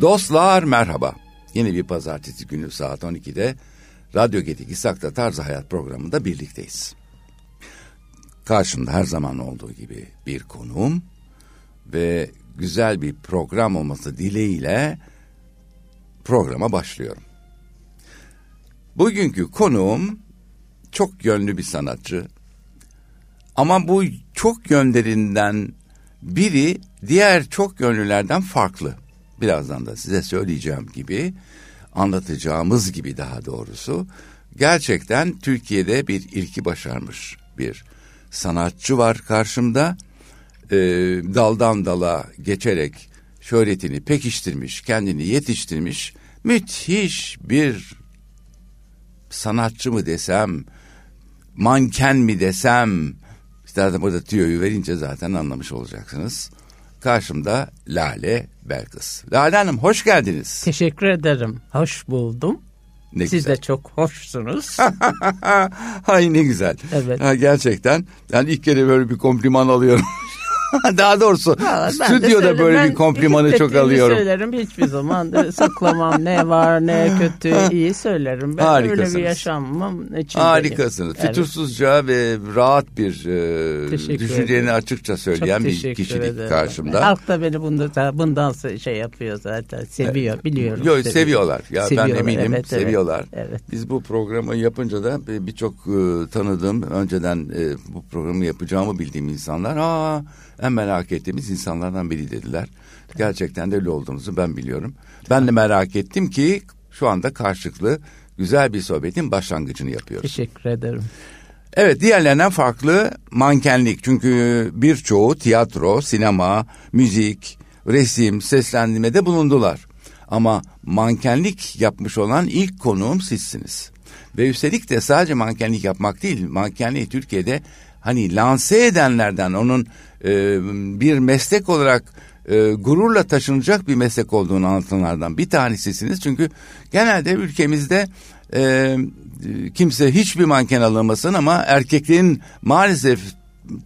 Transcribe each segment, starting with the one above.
Dostlar merhaba. Yeni bir pazartesi günü saat 12'de Radyo Gedik İshak'ta Tarzı Hayat programında birlikteyiz. Karşımda her zaman olduğu gibi bir konuğum ve güzel bir program olması dileğiyle programa başlıyorum. Bugünkü konuğum çok yönlü bir sanatçı. Ama bu çok yönlerinden biri diğer çok yönlülerden farklı. Birazdan da size söyleyeceğim gibi, anlatacağımız gibi daha doğrusu. Gerçekten Türkiye'de bir ilki başarmış bir sanatçı var karşımda. Ee, daldan dala geçerek şöhretini pekiştirmiş, kendini yetiştirmiş. Müthiş bir sanatçı mı desem, manken mi desem, zaten burada tüyoyu verince zaten anlamış olacaksınız. Karşımda Lale Belkıs. Lale Hanım hoş geldiniz. Teşekkür ederim. Hoş buldum. Ne Siz güzel. de çok hoşsunuz. Ay ne güzel. Evet. Ha, gerçekten yani ilk kere böyle bir kompliman alıyorum. Daha doğrusu Vallahi stüdyoda böyle ben bir komplimanı çok alıyorum. söylerim hiçbir zaman saklamam ne var ne kötü iyi söylerim. Ben Harikasınız. öyle bir yaşamım içindeyim. Harikasınız. Evet. Fütursuzca ve rahat bir e, düşünceni açıkça söyleyen bir kişilik ederim. karşımda. Halk da beni bunda, bundan şey yapıyor zaten seviyor evet. biliyorum. Yok seviyor. seviyorlar ya seviyorlar, ben eminim evet, seviyorlar. Evet. Biz bu programı yapınca da birçok e, tanıdığım önceden e, bu programı yapacağımı bildiğim insanlar aa en merak ettiğimiz insanlardan biri dediler. Gerçekten de öyle olduğunuzu ben biliyorum. Ben de merak ettim ki şu anda karşılıklı güzel bir sohbetin başlangıcını yapıyoruz. Teşekkür ederim. Evet diğerlerinden farklı mankenlik. Çünkü birçoğu tiyatro, sinema, müzik, resim, seslendirmede bulundular. Ama mankenlik yapmış olan ilk konuğum sizsiniz. Ve üstelik de sadece mankenlik yapmak değil, mankenliği Türkiye'de hani lanse edenlerden onun e, bir meslek olarak e, gururla taşınacak bir meslek olduğunu anlatanlardan bir tanesisiniz. Çünkü genelde ülkemizde e, kimse hiçbir manken alınmasın ama erkeklerin maalesef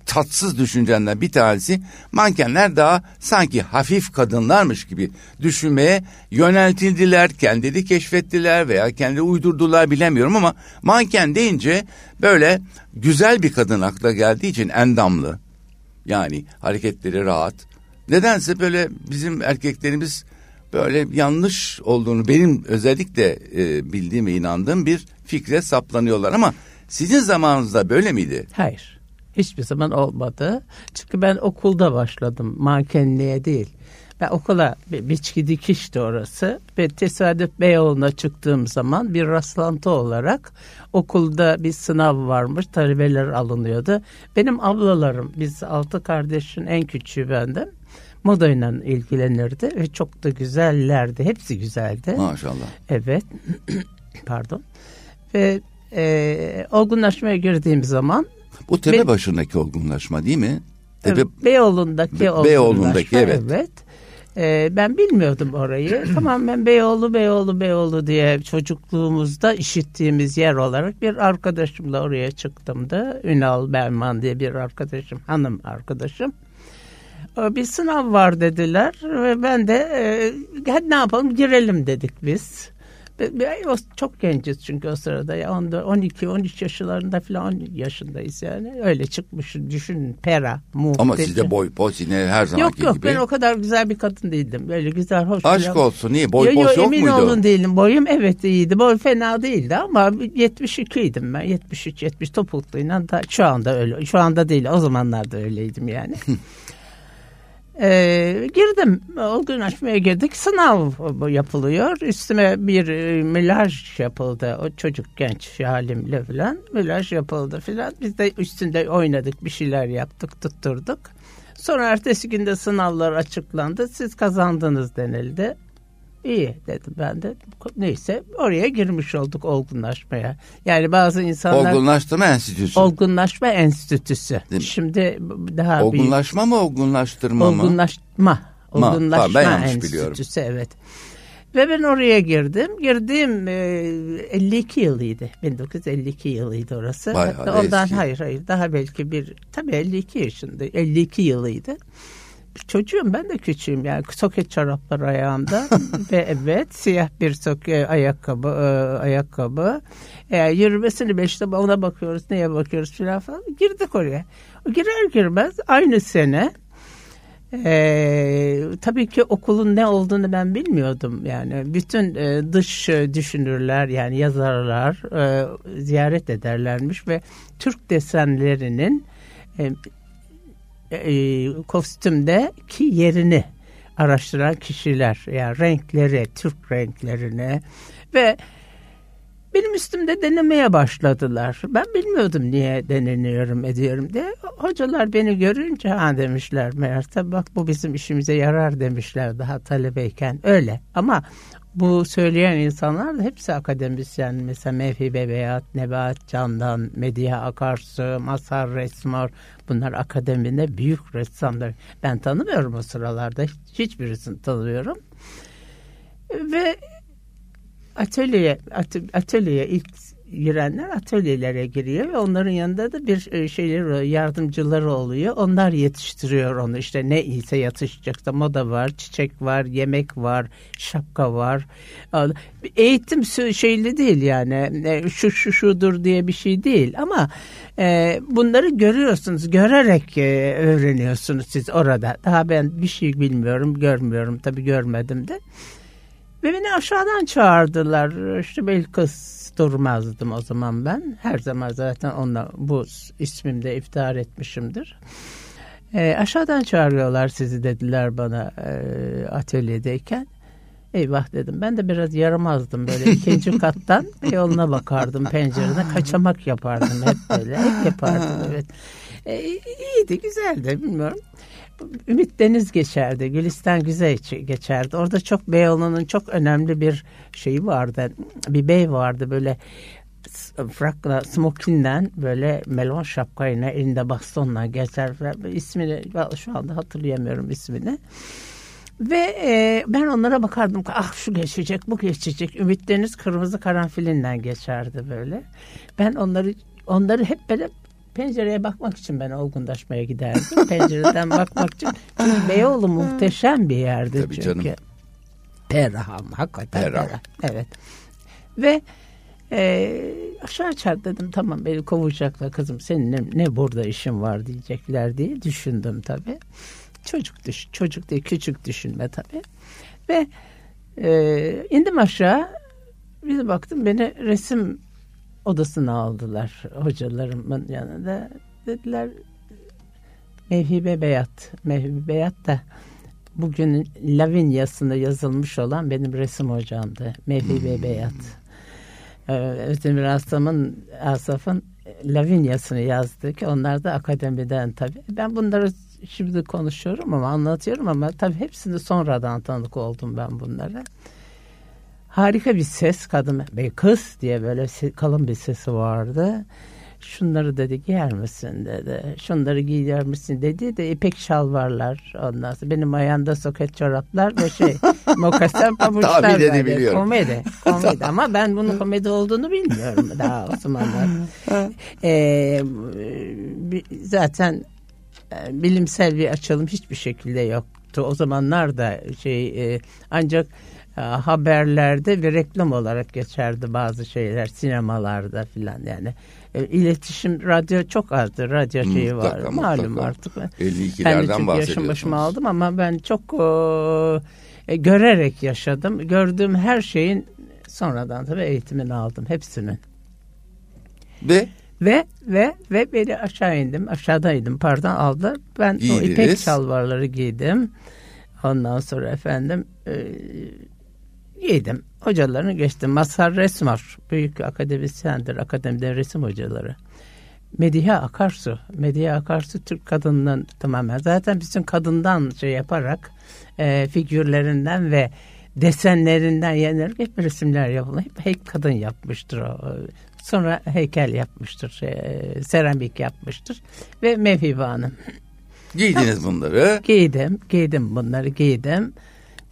tatsız düşüncenden bir tanesi mankenler daha sanki hafif kadınlarmış gibi düşünmeye yöneltildiler, kendileri keşfettiler veya kendi uydurdular bilemiyorum ama manken deyince böyle güzel bir kadın akla geldiği için endamlı yani hareketleri rahat. Nedense böyle bizim erkeklerimiz böyle yanlış olduğunu benim özellikle e, bildiğim ve inandığım bir fikre saplanıyorlar ama sizin zamanınızda böyle miydi? Hayır. Hiçbir zaman olmadı. Çünkü ben okulda başladım mankenliğe değil. Ben okula bir biçki dikişti orası ve tesadüf Beyoğlu'na çıktığım zaman bir rastlantı olarak okulda bir sınav varmış talebeler alınıyordu. Benim ablalarım biz altı kardeşin en küçüğü bendim modayla ilgilenirdi ve çok da güzellerdi. Hepsi güzeldi. Maşallah. Evet. Pardon. Ve e, olgunlaşmaya girdiğim zaman bu tepe Be başındaki olgunlaşma değil mi? Tepe, Beyoğlu'ndaki Be olgunlaşma. Beyoğlu'ndaki evet. evet. Ee, ben bilmiyordum orayı. Tamamen Beyoğlu, Beyoğlu, Beyoğlu diye çocukluğumuzda işittiğimiz yer olarak bir arkadaşımla oraya çıktım da. Ünal Berman diye bir arkadaşım, hanım arkadaşım. Bir sınav var dediler ve ben de e, hadi ne yapalım girelim dedik biz. O çok genciz çünkü o sırada ya 12 13 yaşlarında falan 10 yaşındayız yani. Öyle çıkmış düşün pera muhteşem. Ama sizde boy poz yine her zaman gibi. Yok yok ben o kadar güzel bir kadın değildim. Böyle güzel hoş. Aşk falan. olsun niye boy yo, poz yok emin muydu? Emin olun değilim boyum evet iyiydi. Boy fena değildi ama 72 idim ben 73 70 topukluyla da şu anda öyle. Şu anda değil o zamanlarda öyleydim yani. Ee, girdim. O gün açmaya girdik. Sınav yapılıyor. Üstüme bir e, milaj yapıldı. O çocuk genç halimle falan. Milaj yapıldı falan. Biz de üstünde oynadık. Bir şeyler yaptık. Tutturduk. Sonra ertesi günde sınavlar açıklandı. Siz kazandınız denildi. İyi dedim ben de. Neyse oraya girmiş olduk olgunlaşmaya. Yani bazı insanlar... Olgunlaştırma Enstitüsü. Olgunlaşma Enstitüsü. Şimdi daha Olgunlaşma büyük. mı olgunlaştırma mı? Olgunlaşma. Olgunlaşma Enstitüsü biliyorum. evet. Ve ben oraya girdim. Girdiğim e, 52 yılıydı. 1952 yılıydı orası. Bayağı Hatta ondan eski. hayır hayır daha belki bir tabii 52 yaşında 52 yılıydı. Çocuğum ben de küçüğüm yani. Soket çoraplar ayağımda. Ve evet siyah bir soket ayakkabı e, ayakkabı. E, yürümesini beşte ona bakıyoruz neye bakıyoruz filan falan. Girdik oraya. Girer girmez aynı sene ee, tabii ki okulun ne olduğunu ben bilmiyordum yani. Bütün e, dış düşünürler yani yazarlar e, ziyaret ederlermiş ve Türk desenlerinin e, e, kostümdeki yerini araştıran kişiler yani renkleri Türk renklerini ve benim üstümde denemeye başladılar. Ben bilmiyordum niye deneniyorum ediyorum diye. Hocalar beni görünce ha demişler meğerse bak bu bizim işimize yarar demişler daha talebeyken. Öyle ama bu söyleyen insanlar da hepsi akademisyen. Mesela Mevhibe Beyat, Nebahat Candan, Medya Akarsu, Masar Resmar bunlar akademide büyük ressamlar. Ben tanımıyorum o sıralarda. Hiçbirisini tanımıyorum. Ve atölye atölyeye ilk girenler atölyelere giriyor ve onların yanında da bir e, şeyler yardımcıları oluyor. Onlar yetiştiriyor onu işte ne ise yatışacaksa moda var, çiçek var, yemek var, şapka var. Eğitim şeyli değil yani e, şu şu şudur diye bir şey değil ama e, bunları görüyorsunuz, görerek e, öğreniyorsunuz siz orada. Daha ben bir şey bilmiyorum, görmüyorum tabii görmedim de. Ve beni aşağıdan çağırdılar. İşte Belkıs durmazdım o zaman ben. Her zaman zaten onunla bu ismimde iftihar etmişimdir. E, aşağıdan çağırıyorlar sizi dediler bana e, atölyedeyken. Eyvah dedim. Ben de biraz yaramazdım böyle ikinci kattan yoluna bakardım pencereden kaçamak yapardım hep böyle hep yapardım evet. E, iyiydi güzeldi bilmiyorum. Ümit Deniz geçerdi. Gülistan Güzel geçerdi. Orada çok Beyoğlu'nun çok önemli bir şeyi vardı. Bir bey vardı böyle frakla, smokinden böyle melon şapkayla elinde bastonla geçer. İsmini şu anda hatırlayamıyorum ismini. Ve e, ben onlara bakardım. Ah şu geçecek, bu geçecek. Ümit Deniz kırmızı karanfilinden geçerdi böyle. Ben onları onları hep böyle pencereye bakmak için ben olgunlaşmaya giderdim. Pencereden bakmak için. Çünkü Beyoğlu muhteşem bir yerdi Tabii çünkü. Canım. Perham hakikaten Perham. perham. Evet. Ve e, aşağı çat dedim tamam beni kovacaklar kızım senin ne, ne burada işin var diyecekler diye düşündüm tabii. Çocuk düş, çocuk değil küçük düşünme tabii. Ve e, indim aşağı bir baktım beni resim odasına aldılar hocalarımın yanında. Dediler Mevhibe Beyat. Mevhibe Beyat da bugünün Lavinya'sında yazılmış olan benim resim hocamdı. Mevhibe hmm. Beyat. Ee, Özdemir Asaf'ın Asaf'ın Lavinya'sını yazdı ki onlar da akademiden tabii. Ben bunları şimdi konuşuyorum ama anlatıyorum ama tabii hepsini sonradan tanık oldum ben bunlara harika bir ses kadın ve kız diye böyle kalın bir sesi vardı. Şunları dedi giyer misin dedi. Şunları giyer misin dedi de ipek şalvarlar ondan sonra benim ayağımda soket çoraplar ve şey mokasen pabuçlar Tahmin edebiliyorum. Komedi. Komedi ama ben bunun komedi olduğunu bilmiyorum daha o zamanlar. ee, zaten e, bilimsel bir açılım hiçbir şekilde yoktu. O zamanlar da şey e, ancak haberlerde ve reklam olarak geçerdi bazı şeyler sinemalarda filan yani. E, iletişim radyo çok azdı radyo şeyi var. malum artık 52'lerden ben yaşım başıma aldım ama ben çok e, görerek yaşadım. Gördüğüm her şeyin sonradan tabii eğitimini aldım hepsinin. Ve? Ve ve ve beni aşağı indim aşağıdaydım pardon aldı ben Giydiniz. o ipek şalvarları giydim. Ondan sonra efendim e, giydim. Hocalarını geçtim. Mazhar Resmar, büyük akademisyendir, akademide resim hocaları. Medihe Akarsu, Medihe Akarsu Türk kadınının tamamen zaten bütün kadından şey yaparak e, figürlerinden ve desenlerinden yenerek hep resimler yapılır. Hep, hep kadın yapmıştır o. Sonra heykel yapmıştır, şey, seramik yapmıştır ve Mevhibe Hanım. Giydiniz bunları. Giydim, giydim bunları, giydim.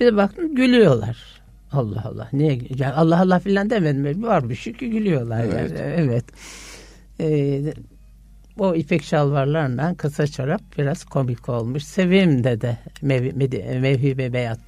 Bir baktım gülüyorlar. Allah Allah. Niye? Yani Allah Allah filan demedim. Var bir şey ki gülüyorlar. Evet. Yani. evet. Ee, o ipek şalvarlarla kısa çorap biraz komik olmuş. Sevim dedi Mev Mevhibe Beyat.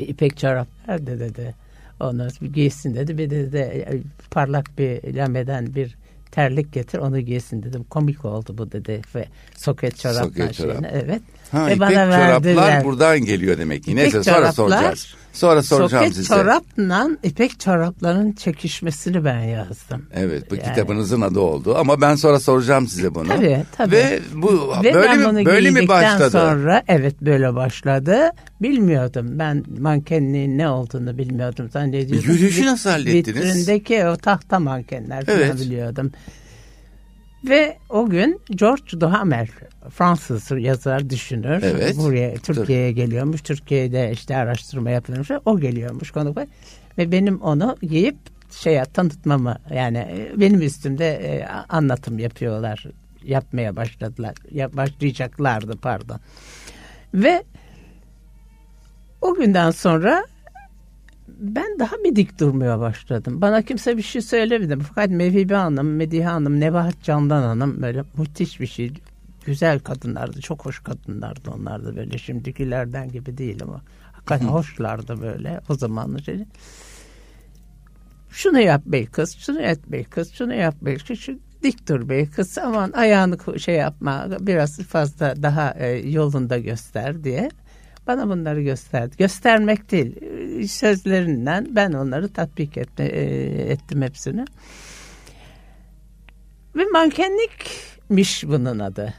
Bir ipek çorap nerede dedi. Onu giysin dedi. Bir de, de parlak bir lameden bir terlik getir onu giysin dedim. Komik oldu bu dedi ve soket çoraplar Soket çorap. şeyine. Evet. Ha, ve ipek bana çoraplar verdiler. buradan geliyor demek ki. Neyse sonra soracağız. Sonra soracağım Soket size. çorapla ipek çorapların çekişmesini ben yazdım. Evet bu Yani. kitabınızın adı oldu ama ben sonra soracağım size bunu. Tabii, tabii. Ve bu Ve böyle mi böyle mi başladı? sonra evet böyle başladı. Bilmiyordum ben mankenliğin ne olduğunu bilmiyordum. Zannediyordum. Yürüyüşü Vit- nasıl hallettiniz? Vitrindeki o tahta mankenler Evet. biliyordum. Ve o gün George Duhamel Fransız yazar düşünür. Evet. Buraya Türkiye'ye geliyormuş. Türkiye'de işte araştırma yapılmış. O geliyormuş konuk ve benim onu giyip şeye tanıtmamı yani e, benim üstümde e, anlatım yapıyorlar. Yapmaya başladılar. Ya, başlayacaklardı pardon. Ve o günden sonra ben daha bir dik durmaya başladım. Bana kimse bir şey söylemedi. Fakat Mevhibe Hanım, Medihe Hanım, Nebahat Candan Hanım böyle müthiş bir şey. Güzel kadınlardı. Çok hoş kadınlardı onlar da böyle. Şimdikilerden gibi değil ama. Hakikaten hoşlardı böyle o zamanın şeyi. Şunu yap bey kız, şunu et bey kız, şunu yap bey kız, şu dik dur bey kız. Aman ayağını şey yapma, biraz fazla daha e, yolunda göster diye. Bana bunları gösterdi. Göstermek değil, e, sözlerinden ben onları tatbik etme, e, ettim hepsini. Ve mankenlikmiş bunun adı.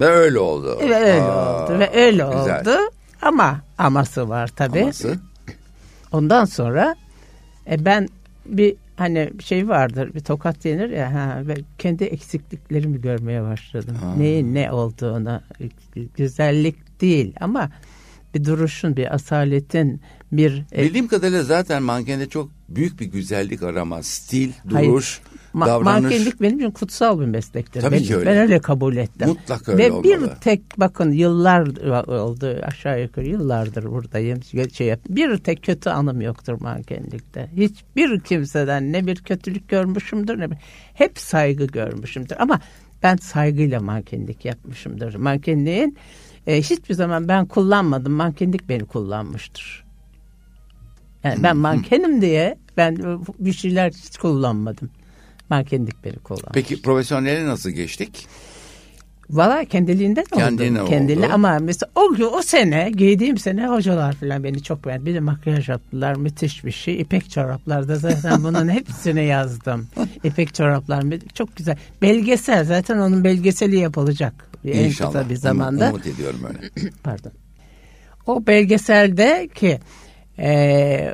Ve öyle oldu. Ve öyle Aa, oldu ve öyle güzel. oldu. Ama aması var tabii. Aması. Ondan sonra e, ben bir hani şey vardır bir tokat yenir ya ha, ve kendi eksikliklerimi görmeye başladım. Ha. Neyin ne olduğunu güzellik değil ama bir duruşun bir asaletin bir e, Bildiğim kadarıyla zaten mankende çok büyük bir güzellik arama, stil, Hayır. duruş, ma- davranış. mankenlik benim için kutsal bir meslektir. Tabii ben, ki öyle. ben öyle kabul ettim. Mutlak öyle Ve bir olmalı. tek bakın yıllar oldu aşağı yukarı yıllardır buradayım. Şey bir tek kötü anım yoktur mankenlikte. Hiçbir kimseden ne bir kötülük görmüşümdür ne bir, hep saygı görmüşümdür. Ama ben saygıyla mankenlik yapmışımdır. Mankenliğin e, hiçbir zaman ben kullanmadım. Mankenlik beni kullanmıştır. Yani ben mankenim diye ben bir şeyler hiç kullanmadım. Mankenlik beni kullanmış. Peki profesyonele nasıl geçtik? Valla kendiliğinden oldu. Kendine Kendine oldu. ama mesela o gün o sene giydiğim sene hocalar falan beni çok beğendi. Bir de makyaj yaptılar müthiş bir şey. İpek çoraplarda zaten bunun hepsini yazdım. İpek çoraplar çok güzel. Belgesel zaten onun belgeseli yapılacak. En İnşallah. kısa bir zamanda. Umut ediyorum öyle. Pardon. O belgeselde ki e,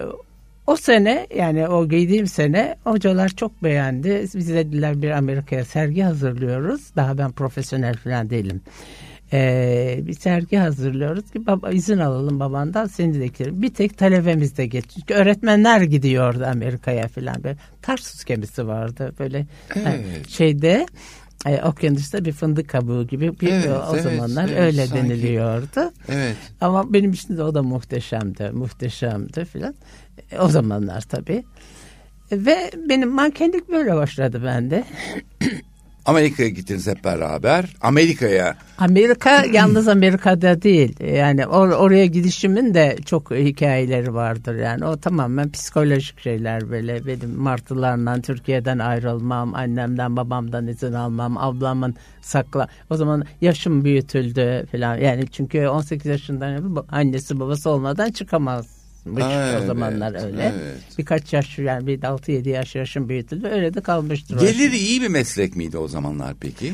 o sene yani o giydiğim sene hocalar çok beğendi. Biz dediler bir Amerika'ya sergi hazırlıyoruz. Daha ben profesyonel falan değilim. Ee, bir sergi hazırlıyoruz ki baba izin alalım babandan seni de eklerim. Bir tek talebemiz de geç. Çünkü öğretmenler gidiyordu Amerika'ya falan. Böyle Tarsus gemisi vardı böyle yani Evet. şeyde e, okyanusta bir fındık kabuğu gibi bir, Evet, o evet, zamanlar evet, öyle sanki. deniliyordu. Evet. Ama benim için de o da muhteşemdi, muhteşemdi filan. E, O zamanlar tabii. E, Ve benim mankenlik böyle başladı bende. Amerika'ya gittiniz hep beraber. Amerika'ya Amerika yalnız Amerika'da değil. Yani or- oraya gidişimin de çok hikayeleri vardır. Yani o tamamen psikolojik şeyler böyle. Benim martılarla Türkiye'den ayrılmam, annemden babamdan izin almam, ablamın sakla. O zaman yaşım büyütüldü falan. Yani çünkü 18 yaşından annesi babası olmadan çıkamazmış Evet, o zamanlar öyle. evet. Birkaç yaş yani bir 6-7 yaş yaşım büyütüldü. Öyle de kalmıştır. geliri iyi bir meslek miydi o zamanlar peki?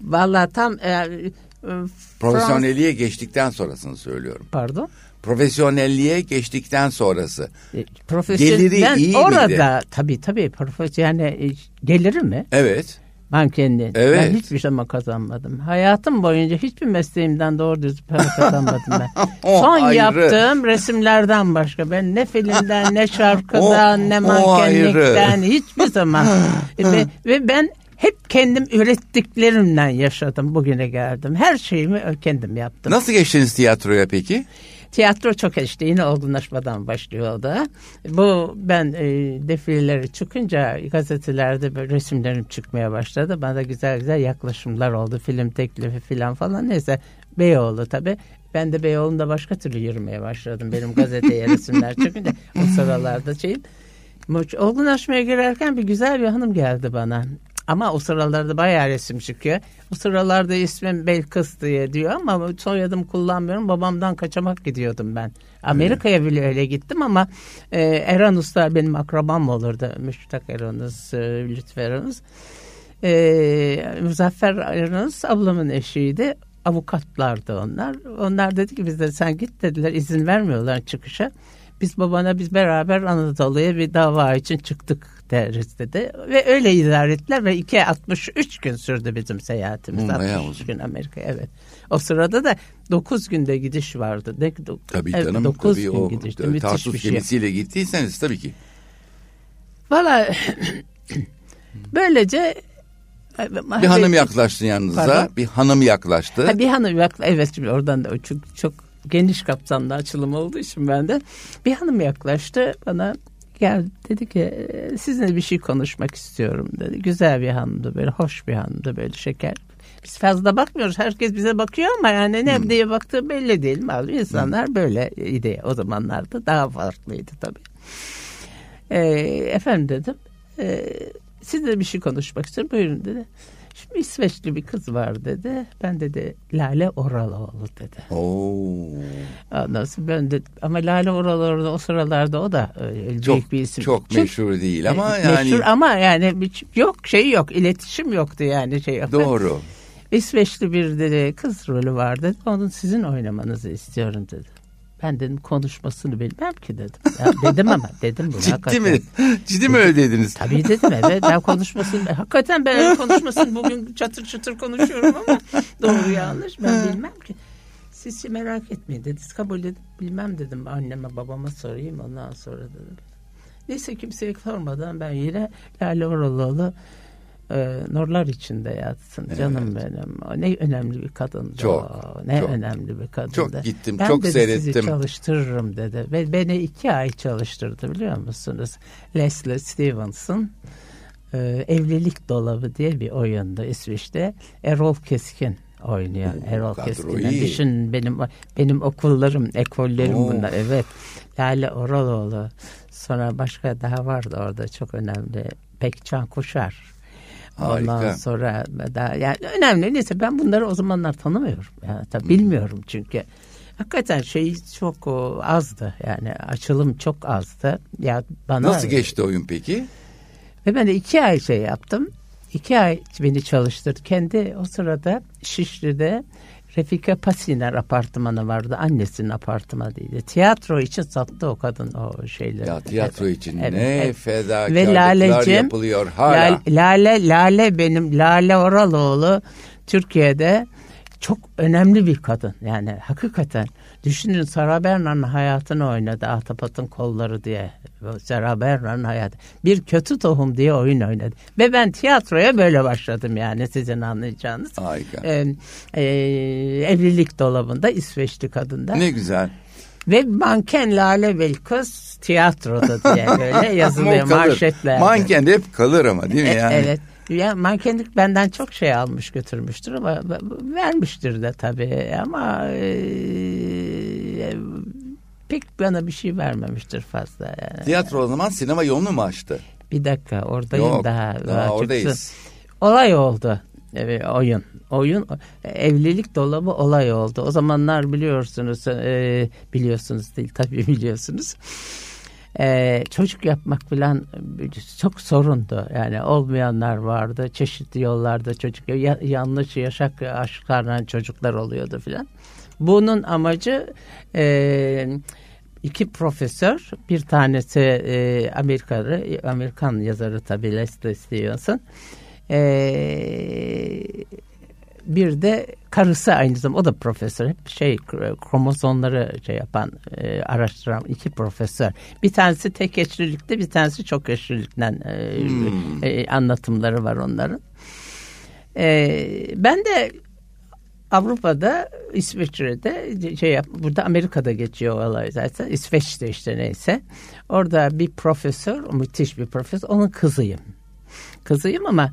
Vallahi tam e, e, Frans- Profesyonelliğe geçtikten sonrasını söylüyorum. Pardon. Profesyonelliğe geçtikten sonrası. E, Profesyonel Geliri iyi orada miydi? tabii tabii profesyonel yani e, geliri mi Evet. Mankenliğin? Evet. Ben hiçbir zaman kazanmadım. Hayatım boyunca hiçbir mesleğimden doğru düz para kazanmadım ben. Son ayrı. yaptığım resimlerden başka ben ne filmden ne şarkıdan O- ne mankenlikten hiçbir zaman E, ve, ve ben hep kendim ürettiklerimden yaşadım bugüne geldim. Her şeyimi kendim yaptım. Nasıl geçtiniz tiyatroya peki? Tiyatro çok işte yine olgunlaşmadan başlıyor da. Bu ben e, defileleri çıkınca gazetelerde resimlerim çıkmaya başladı. Bana da güzel güzel yaklaşımlar oldu. Film teklifi falan falan neyse. Beyoğlu tabii. Ben de Beyoğlu'nda başka türlü yürümeye başladım. Benim gazeteye resimler çıkınca o sıralarda şeyim. Olgunlaşmaya girerken bir güzel bir hanım geldi bana. Ama o sıralarda bayağı resim çıkıyor. O sıralarda ismim Belkıs diye diyor ama soyadımı kullanmıyorum. Babamdan kaçamak gidiyordum ben. Amerika'ya bile öyle gittim ama e, Eranus'ta benim akrabam olurdu. Müştak Eranus, e, Lütfü Eranus. E, Muzaffer Eranus ablamın eşiydi. Avukatlardı onlar. Onlar dedi ki bize sen git dediler izin vermiyorlar çıkışa. Biz babana biz beraber Anadolu'ya bir dava için çıktık deriz dedi. Ve öyle idare ettiler ve 263 gün sürdü bizim seyahatimiz. Hmm, 63 gün Amerika evet. O sırada da 9 günde gidiş vardı. Ne, tabii evet, canım. 9 tabii gün o, gidiş. Tarsus şey. gemisiyle gittiyseniz tabii ki. Valla böylece bir hanım yaklaştı yanınıza. Pardon? Bir hanım yaklaştı. Ha, bir hanım yaklaştı. Evet şimdi oradan da çok, çok geniş kapsamlı açılım olduğu için ben de bir hanım yaklaştı bana gel dedi ki sizinle bir şey konuşmak istiyorum dedi. Güzel bir hanımdı böyle hoş bir hanımdı böyle şeker. Biz fazla bakmıyoruz. Herkes bize bakıyor ama yani ne hmm. diye baktığı belli değil. Malum insanlar hmm. böyle idi o zamanlarda. Daha farklıydı tabii. E, efendim dedim. E, sizle bir şey konuşmak istiyorum. Buyurun dedi. İsveçli bir kız var dedi. Ben dedi Lale Oraloğlu dedi. Oo. Nasıl ben de ama Lale Oraloğlu o sıralarda o da e, çok, bir isim. Çok Çünkü, meşhur değil ama e, yani. Meşhur ama yani yok şey yok iletişim yoktu yani şey yok. Doğru. İsveçli bir dedi, kız rolü vardı. Onun sizin oynamanızı istiyorum dedi. Ben dedim konuşmasını bilmem ki dedim. Ya dedim ama dedim bunu. Ciddi hakikaten. mi? Ciddi mi öyle dediniz? Tabii dedim evet. Ben konuşmasını hakikaten ben konuşmasını bugün çatır çatır konuşuyorum ama doğru yanlış ben bilmem ki. Siz merak etmeyin dedi. Kabul edip bilmem dedim. Anneme babama sorayım ondan sonra dedim. Neyse kimseye sormadan ben yine Lale Oraloğlu e, nurlar içinde yatsın evet. canım benim. Ne önemli bir kadındı çok, o. Ne çok, önemli bir kadındı. Çok gittim, ben çok dedi, seyrettim. sizi çalıştırırım dedi. Ve beni iki ay çalıştırdı biliyor musunuz? Leslie Stevenson e, Evlilik Dolabı diye bir oyunda İsviçre. Erol Keskin oynuyor. Oo, Erol Keskin'in. Düşün benim benim okullarım, ekollerim Oo. bunlar. Evet. Lale Oraloğlu. Sonra başka daha vardı orada çok önemli. Pekcan Kuşar. Harika. Ondan sonra daha yani önemli neyse ben bunları o zamanlar tanımıyorum. Yani tabii bilmiyorum çünkü. Hakikaten şey çok o, azdı yani açılım çok azdı. Ya bana Nasıl geçti oyun peki? Ve ben de iki ay şey yaptım. İki ay beni çalıştırdı. Kendi o sırada Şişli'de Refika Pasiner apartmanı vardı. Annesinin apartmanıydı. Tiyatro için sattı o kadın o şeyleri. Ya tiyatro için evet, ne evet. fedakarlıklar Ve yapılıyor hala. Lale, Lale benim Lale Oraloğlu Türkiye'de çok önemli bir kadın. Yani hakikaten düşünün Sarah Bernard'ın hayatını oynadı. Ahtapot'un kolları diye. Sarah Bernard'ın hayatı. Bir kötü tohum diye oyun oynadı. Ve ben tiyatroya böyle başladım yani sizin anlayacağınız. Harika. Ee, e, evlilik dolabında İsveçli kadında. Ne güzel. Ve manken Lale Belkıs tiyatroda diye böyle yazılıyor manşetler. Manken hep kalır ama değil mi e, yani? Evet. Ya mankenlik benden çok şey almış götürmüştür ama vermiştir de tabii ama e, pek bana bir şey vermemiştir fazla. Yani. Tiyatro o zaman sinema yolunu mu açtı? Bir dakika oradayım Yok, daha. Daha, daha oradayız. Olay oldu. Evet, oyun. Oyun evlilik dolabı olay oldu. O zamanlar biliyorsunuz e, biliyorsunuz değil tabii biliyorsunuz. Ee, çocuk yapmak falan çok sorundu. Yani olmayanlar vardı. Çeşitli yollarda çocuk ya, yanlış yaşak aşklarla çocuklar oluyordu filan. Bunun amacı e, iki profesör, bir tanesi e, Amerikalı, Amerikan yazarı tabii Leslie Stevenson. E, bir de karısı aynı zamanda o da profesör hep şey kromozomları şey yapan e, araştıran iki profesör bir tanesi tek eşlilikte bir tanesi çok eşlilikten e, hmm. e, anlatımları var onların e, ben de Avrupa'da, İsviçre'de şey yap, burada Amerika'da geçiyor olay zaten. İsveç'te işte neyse. Orada bir profesör, müthiş bir profesör. Onun kızıyım. Kızıyım ama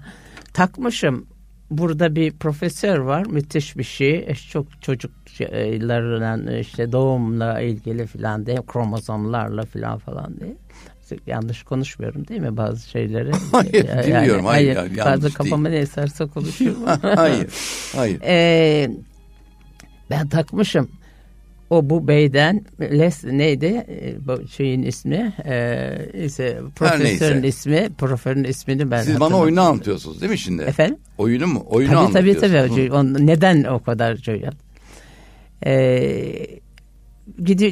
takmışım. Burada bir profesör var. Müthiş bir şey. Çok çocuklarla işte doğumla ilgili filan diye kromozomlarla filan falan diye yanlış konuşmuyorum değil mi bazı şeyleri? hayır yani, dinliyorum. Hayır, hayır bazı kafama ne eserse konuşuyorum. hayır. Hayır. Ee, ben takmışım. O bu beyden Les neydi ee, bu şeyin ismi ee, ise profesörün ismi profesörün ismini ben Siz bana oyunu anlatıyorsunuz değil mi şimdi? Efendim? Oyunu mu? Oyunu tabii, anlatıyorsunuz. Tabii tabii. Neden o kadar yap? Ee,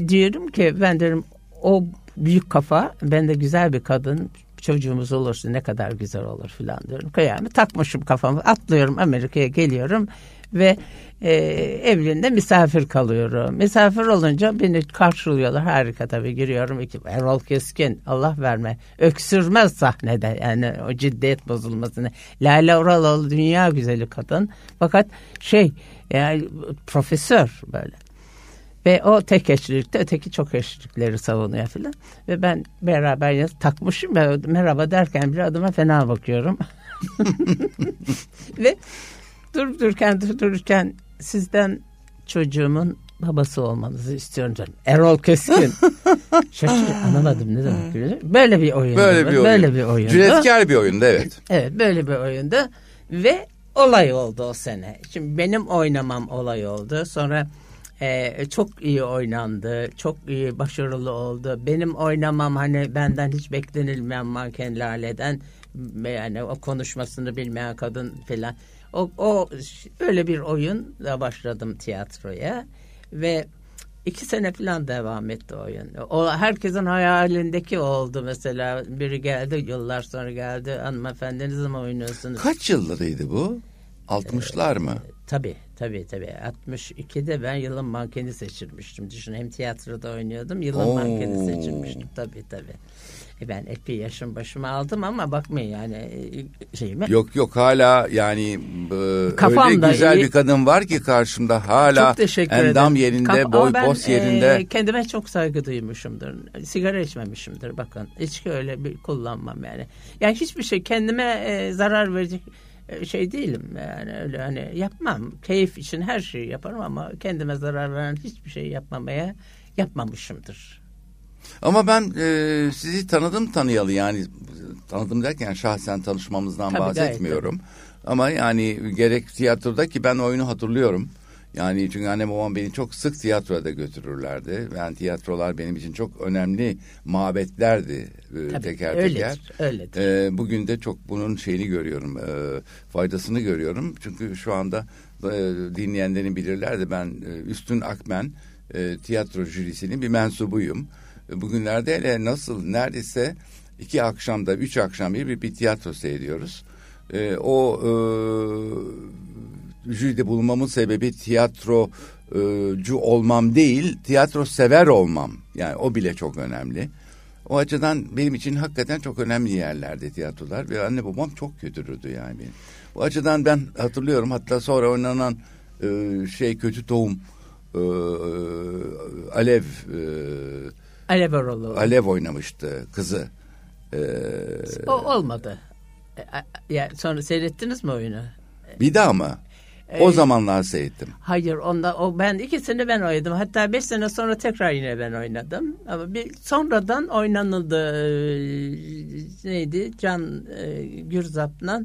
diyorum ki ben derim o büyük kafa ben de güzel bir kadın çocuğumuz olursa ne kadar güzel olur filan diyorum. Kıyamı takmışım kafamı atlıyorum Amerika'ya geliyorum ve e, evlerinde misafir kalıyorum. Misafir olunca beni karşılıyorlar harika tabii giriyorum. İki, Erol Keskin Allah verme öksürmez sahnede yani o ciddiyet bozulmasını. Lale Uraloğlu dünya güzeli kadın fakat şey yani profesör böyle. Ve o tek eşlilikte öteki çok eşlilikleri savunuyor filan. Ve ben beraber yaz, takmışım ve merhaba derken bir adıma fena bakıyorum. ve durup dururken durup dururken sizden çocuğumun babası olmanızı istiyorum canım. Erol Keskin. Şaşırdım anlamadım ne demek. Böyle bir oyun. Böyle bir oyun. Böyle bir oyundu. Cüretkar bir oyundu evet. Evet böyle bir oyundu. Ve olay oldu o sene. Şimdi benim oynamam olay oldu. Sonra ee, çok iyi oynandı. Çok iyi başarılı oldu. Benim oynamam hani benden hiç beklenilmeyen manken Lale'den yani o konuşmasını bilmeyen kadın falan. O, o öyle bir oyunla başladım tiyatroya ve iki sene falan devam etti oyun. O herkesin hayalindeki oldu mesela. Biri geldi yıllar sonra geldi. Hanımefendi ne zaman oynuyorsunuz? Kaç yıllarıydı bu? 60'lar mı? Tabii tabii tabii. 62'de ben yılın mankeni seçilmiştim. Düşün hem tiyatroda oynuyordum. Yılın Oo. mankeni seçilmiştim. Tabii tabii. E ben epey yaşım başıma aldım ama bakmayın yani e, şeyime. Yok yok hala yani e, öyle güzel iyi. bir kadın var ki karşımda hala çok teşekkür endam ederim. yerinde Kaf boy ben, boz yerinde. E, kendime çok saygı duymuşumdur. Sigara içmemişimdir bakın. Hiç öyle bir kullanmam yani. Yani hiçbir şey kendime e, zarar verecek e, şey değilim yani öyle hani yapmam. Keyif için her şeyi yaparım ama kendime zarar veren hiçbir şey yapmamaya yapmamışımdır. Ama ben e, sizi tanıdım tanıyalı yani tanıdım derken şahsen tanışmamızdan Tabii bahsetmiyorum. Ama yani gerek tiyatroda ki ben oyunu hatırlıyorum. Yani çünkü annem babam beni çok sık tiyatroda götürürlerdi. Yani tiyatrolar benim için çok önemli mabetlerdi e, Tabii, teker öyledir, teker. Öyledir. Ee, bugün de çok bunun şeyini görüyorum, e, faydasını görüyorum. Çünkü şu anda e, dinleyenlerin bilirler ben e, Üstün Akmen e, tiyatro jürisinin bir mensubuyum. E, bugünlerde hele nasıl neredeyse iki akşamda, üç akşam bir bir, bir tiyatro seyrediyoruz. E, o e, jüride bulunmamın sebebi tiyatrocu olmam değil, tiyatro sever olmam. Yani o bile çok önemli. O açıdan benim için hakikaten çok önemli yerlerde tiyatrolar ve anne babam çok kötürürdü yani benim. Bu açıdan ben hatırlıyorum hatta sonra oynanan e, şey kötü tohum e, Alev e, Alev Erolu. Alev oynamıştı kızı. E, o olmadı. E, yani sonra seyrettiniz mi oyunu? Bir daha mı? O ee, zamanlar seyrettim. Hayır onda o ben ikisini ben oynadım. Hatta beş sene sonra tekrar yine ben oynadım. Ama bir sonradan oynanıldı e, neydi Can e, Gürzap'la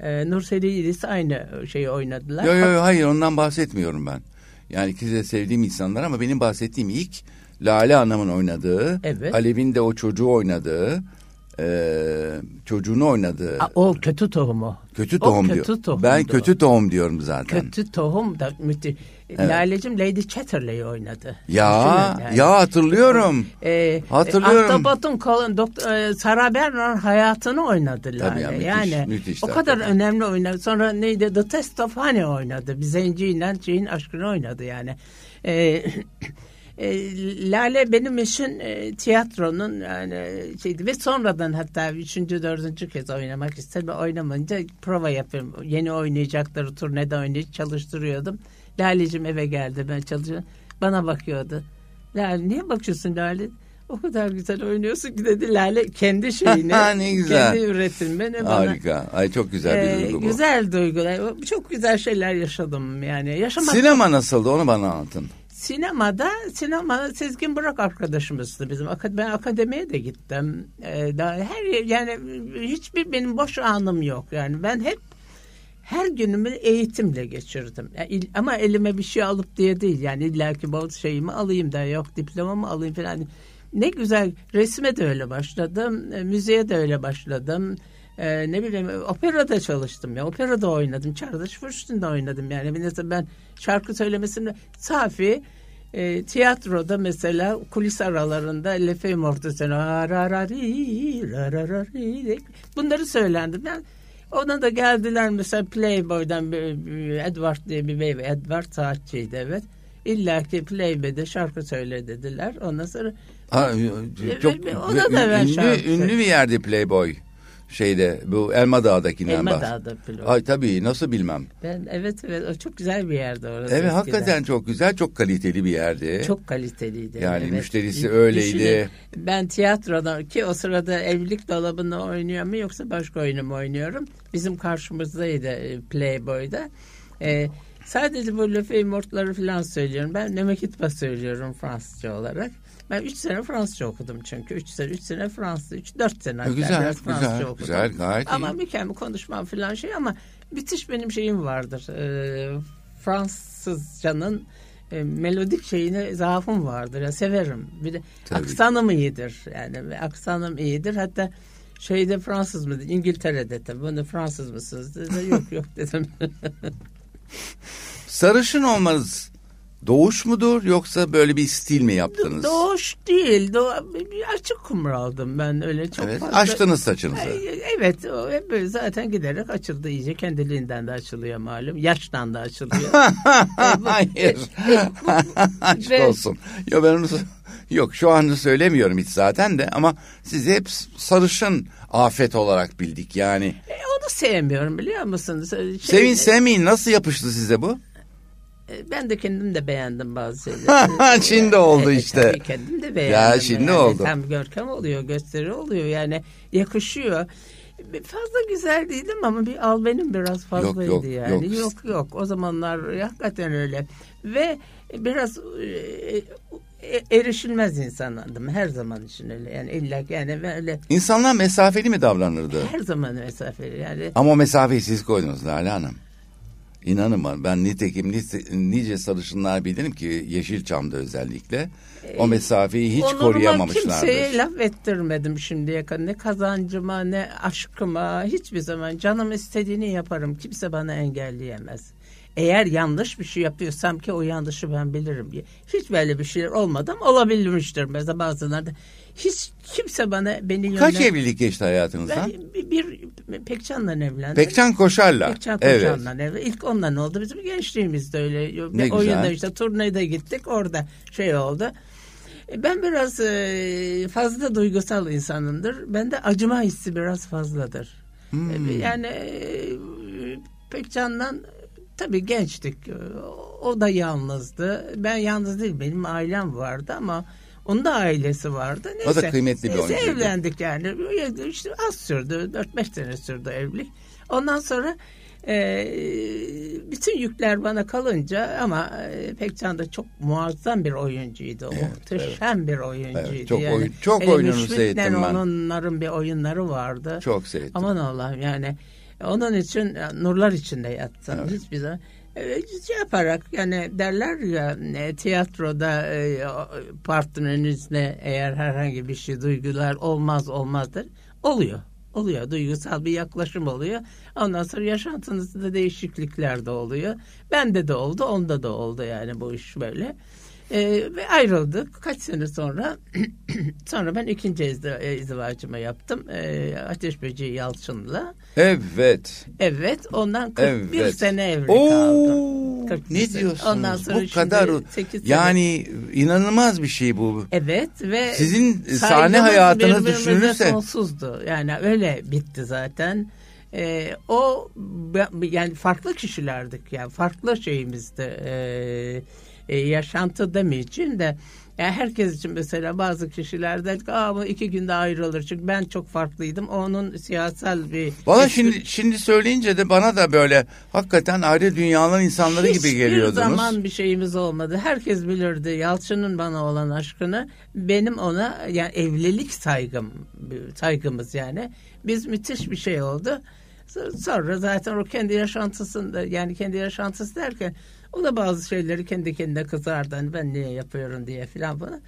e, Nurseli İdris aynı şeyi oynadılar. Yok yok yo, hayır ondan bahsetmiyorum ben. Yani ikisi de sevdiğim insanlar ama benim bahsettiğim ilk Lale Hanım'ın oynadığı, evet. Alev'in de o çocuğu oynadığı e, çocuğunu oynadı. A, o kötü tohumu. Kötü tohum o diyor. Tohumdu. Ben kötü tohum diyorum zaten. Kötü tohum da müthiş. Evet. Lale'cim Lady Chatterley'i oynadı. Ya yani. ya hatırlıyorum. Ee, hatırlıyorum. Ahtapot'un kolun doktor e, Sarah Bernard hayatını oynadı Lale. Tabii ya, müthiş, yani müthiş o kadar tabii. önemli oynadı. Sonra neydi The Test of Honey oynadı. Bir zenciyle şeyin aşkını oynadı yani. Ee, e, Lale benim için e, tiyatronun yani şeydi ve sonradan hatta üçüncü dördüncü kez oynamak istedim. Oynamayınca prova yapıyorum. Yeni oynayacakları turnede oynayıp çalıştırıyordum. Lale'cim eve geldi ben çalışıyorum. Bana bakıyordu. Lale niye bakıyorsun Lale? O kadar güzel oynuyorsun ki dedi Lale kendi şeyini. ne güzel. Kendi üretimini bana. Harika. Ay çok güzel bir Ee, duygu bu. güzel duygular. Çok güzel şeyler yaşadım yani. Yaşamak Sinema nasıldı onu bana anlatın. Sinemada, sinema Sezgin Burak arkadaşımızdı bizim. Ben akademiye de gittim. Ee, daha her yani hiçbir benim boş anım yok. Yani ben hep her günümü eğitimle geçirdim. Yani ama elime bir şey alıp diye değil. Yani illaki bu şeyimi alayım da yok diplomamı alayım falan. Ne güzel resme de öyle başladım. e, Müziğe de öyle başladım. Ee, ne bileyim operada çalıştım ya. Operada oynadım. Çağdaş Fırştin'de oynadım. Yani mesela ben şarkı söylemesini safi e, tiyatroda mesela kulis aralarında Le Feuille Mortes'in bunları söylendim. Ben ona da geldiler mesela Playboy'dan Edward diye bir bey Edward saatçiydi evet. İlla ki Playboy'de şarkı söyle dediler. Ondan sonra Ha, çok ve- ona da ünlü, ünlü bir yerde Playboy şeyde bu Elma Dağ'dakinden Elma Dağ'da Playboy. Ay tabii nasıl bilmem. Ben evet evet çok güzel bir yerde orası. Evet eskiden. hakikaten çok güzel çok kaliteli bir yerdi. çok kaliteliydi. Yani evet. müşterisi öyleydi. Düşünün, ben tiyatroda ki o sırada evlilik dolabını oynuyor mu yoksa başka oyunu mu oynuyorum? Bizim karşımızdaydı e, Playboy'da. E, sadece bu Le Mort'ları falan söylüyorum. Ben Nemekitpa söylüyorum Fransızca olarak. Ben 3 sene Fransızca okudum çünkü. 3 sene 3 sene Fransızca. 3 4 sene hatta güzel, biraz Fransızca güzel, okudum. güzel, gayet Ama iyi. mükemmel konuşmam falan şey ama müthiş benim şeyim vardır. E, Fransızcanın e, melodik şeyine zaafım vardır. Ya severim. Bir de Tabii. aksanım iyidir. Yani aksanım iyidir. Hatta şeyde Fransız mı? İngiltere'de tabii. Bunu Fransız mısınız? Dedi. Yok yok dedim. Sarışın olmanız doğuş mudur yoksa böyle bir stil mi yaptınız? Doğuş değil. Bir açık kumraldım ben öyle çok evet, fazla. açtınız saçınızı. Ay, Evet hep böyle zaten giderek açıldı iyice kendiliğinden de açılıyor malum yaştan da açılıyor. Hayır. Aşk Ve- olsun. Ya ben onu yok şu anda söylemiyorum hiç zaten de ama sizi hep sarışın afet olarak bildik yani. E, onu sevmiyorum biliyor musunuz? Şey, Sevin sevmeyin nasıl yapıştı size bu? E, Ben de kendim de beğendim bazı şeyleri. Şimdi oldu Evet, işte. tabii kendim de beğendim. Ya şimdi oldu. Tam görkem oluyor, gösteri oluyor yani yakışıyor. Fazla güzel değildim ama bir al benim biraz fazlaydı yok, yani. yok. Yok yok o zamanlar hakikaten öyle. Ve biraz e, e, erişilmez insanlardım her zaman için öyle. Yani illa yani böyle İnsanlar mesafeli mi davranırdı? her zaman mesafeli yani. Ama mesafeyi siz koydunuz Lale Hanım. İnanın bana ben nitekim nice, nice sarışınlar bilirim ki Yeşilçam'da özellikle o mesafeyi hiç Onuruma koruyamamışlardır. kimseye laf ettirmedim şimdiye kadar. Ne kazancıma ne aşkıma hiçbir zaman canım istediğini yaparım. Kimse bana engelleyemez. Eğer yanlış bir şey yapıyorsam ki o yanlışı ben bilirim diye. Hiç böyle bir şeyler olmadı ama olabilmiştir. Mesela bazılarda hiç kimse bana beni Kaç yönlen- evlilik geçti hayatınızdan? Ben bir, Pekcan'la evlendim. Pekcan Koşar'la. Pekcan evet. Koçan'la evlendim. İlk ondan oldu. Bizim gençliğimizde öyle. Ne Oyunda güzel. işte turneye gittik. Orada şey oldu. E, Ben biraz e, fazla duygusal insanımdır. Bende acıma hissi biraz fazladır. Hmm. E, Yani Pekcan'dan tabii gençtik. O da yalnızdı. Ben yalnız değil. Benim ailem vardı ama onun da ailesi vardı. Neyse, O da kıymetli bir neyse, oyuncuydu. evlendik yani. İşte az sürdü. 4-5 sene sürdü evlilik. Ondan sonra e, bütün yükler bana kalınca ama e, Pekcan da çok muazzam bir oyuncuydu. O muhteşem bir oyuncuydu. Evet, çok yani, oyun- çok hele oyununu seyrettim ben. Onların bir oyunları vardı. Çok sevdim. Aman Allah'ım yani onun için e, nurlar içinde yattım Evet. hiçbir zaman. E, şey yaparak yani derler ya e, tiyatroda e, partnerinizle eğer herhangi bir şey duygular olmaz olmazdır. Oluyor. Oluyor. Duygusal bir yaklaşım oluyor. Ondan sonra yaşantınızda değişiklikler de oluyor. Bende de oldu, onda da oldu yani bu iş böyle. E, ve ayrıldık. Kaç sene sonra sonra ben ikinci izdi- e, izdivacımı yaptım. E, Ateş Böceği Yalçın'la. Evet. Evet ondan 41 Evet. sene evli Oo, kaldım. Ne diyorsunuz? Ondan sonra bu kadar yani inanılmaz bir şey bu. Evet ve sizin sahne hayatınız düşünülürse sonsuzdu. Yani öyle bitti zaten. Ee, o yani farklı kişilerdik yani farklı şeyimizdi. Ee, e, yaşantı demeyeceğim de yani herkes için mesela bazı kişiler der ki Aa, bu iki günde ayrılır. Çünkü ben çok farklıydım. Onun siyasal bir... Valla şimdi, şimdi söyleyince de bana da böyle hakikaten ayrı dünyaların insanları Hiç gibi geliyordunuz. Hiçbir zaman bir şeyimiz olmadı. Herkes bilirdi Yalçın'ın bana olan aşkını. Benim ona yani evlilik saygım, saygımız yani. Biz müthiş bir şey oldu. Sonra zaten o kendi yaşantısında yani kendi yaşantısı derken o da bazı şeyleri kendi kendine kızardı. Hani ben niye yapıyorum diye filan falan.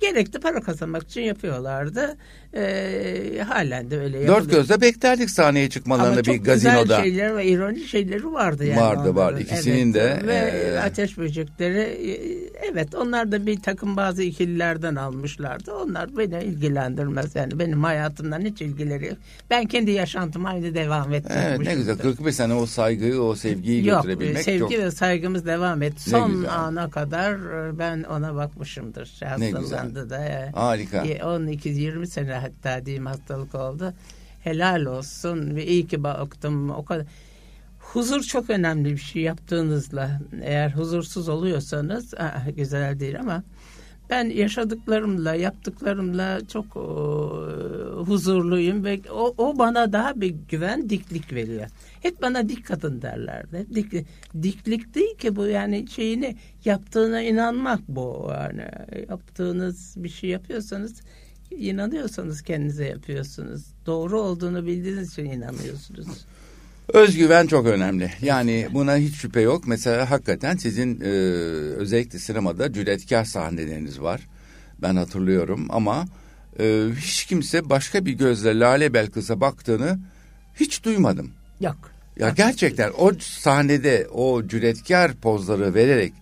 Gerekli para kazanmak için yapıyorlardı. E, halen de öyle yapılıyor. Dört gözle beklerdik sahneye çıkmalarını bir gazinoda. Ama çok güzel şeyler ve ironik şeyleri vardı yani. Vardı onların. vardı ikisinin evet. de. Ve e... ateş böcekleri e, evet onlar da bir takım bazı ikililerden almışlardı. Onlar beni ilgilendirmez yani benim hayatımdan hiç ilgileri yok. Ben kendi yaşantımı aynı devam ettirmişim. Evet ne güzel 45 sene o saygıyı o sevgiyi yok, götürebilmek sevgi çok. ve saygımız devam et. Son ana kadar e, ben ona bakmışımdır. Ne güzel. Da. Harika. 12-20 sene hatta diyeyim hastalık oldu. Helal olsun ve iyi ki baktım o kadar. Huzur çok önemli bir şey yaptığınızla. Eğer huzursuz oluyorsanız ah, güzel değil ama ben yaşadıklarımla, yaptıklarımla çok o, huzurluyum ve o, o bana daha bir güven, diklik veriyor. Hep bana dik kadın derlerdi. Dik, diklik değil ki bu yani şeyini yaptığına inanmak bu. Yani yaptığınız bir şey yapıyorsanız inanıyorsanız kendinize yapıyorsunuz. Doğru olduğunu bildiğiniz için inanıyorsunuz. Özgüven çok önemli. Yani buna hiç şüphe yok. Mesela hakikaten sizin e, özellikle sinemada cüretkar sahneleriniz var. Ben hatırlıyorum ama e, hiç kimse başka bir gözle Lale Belkıs'a baktığını hiç duymadım. Yok. Ya gerçekten o sahnede o cüretkar pozları vererek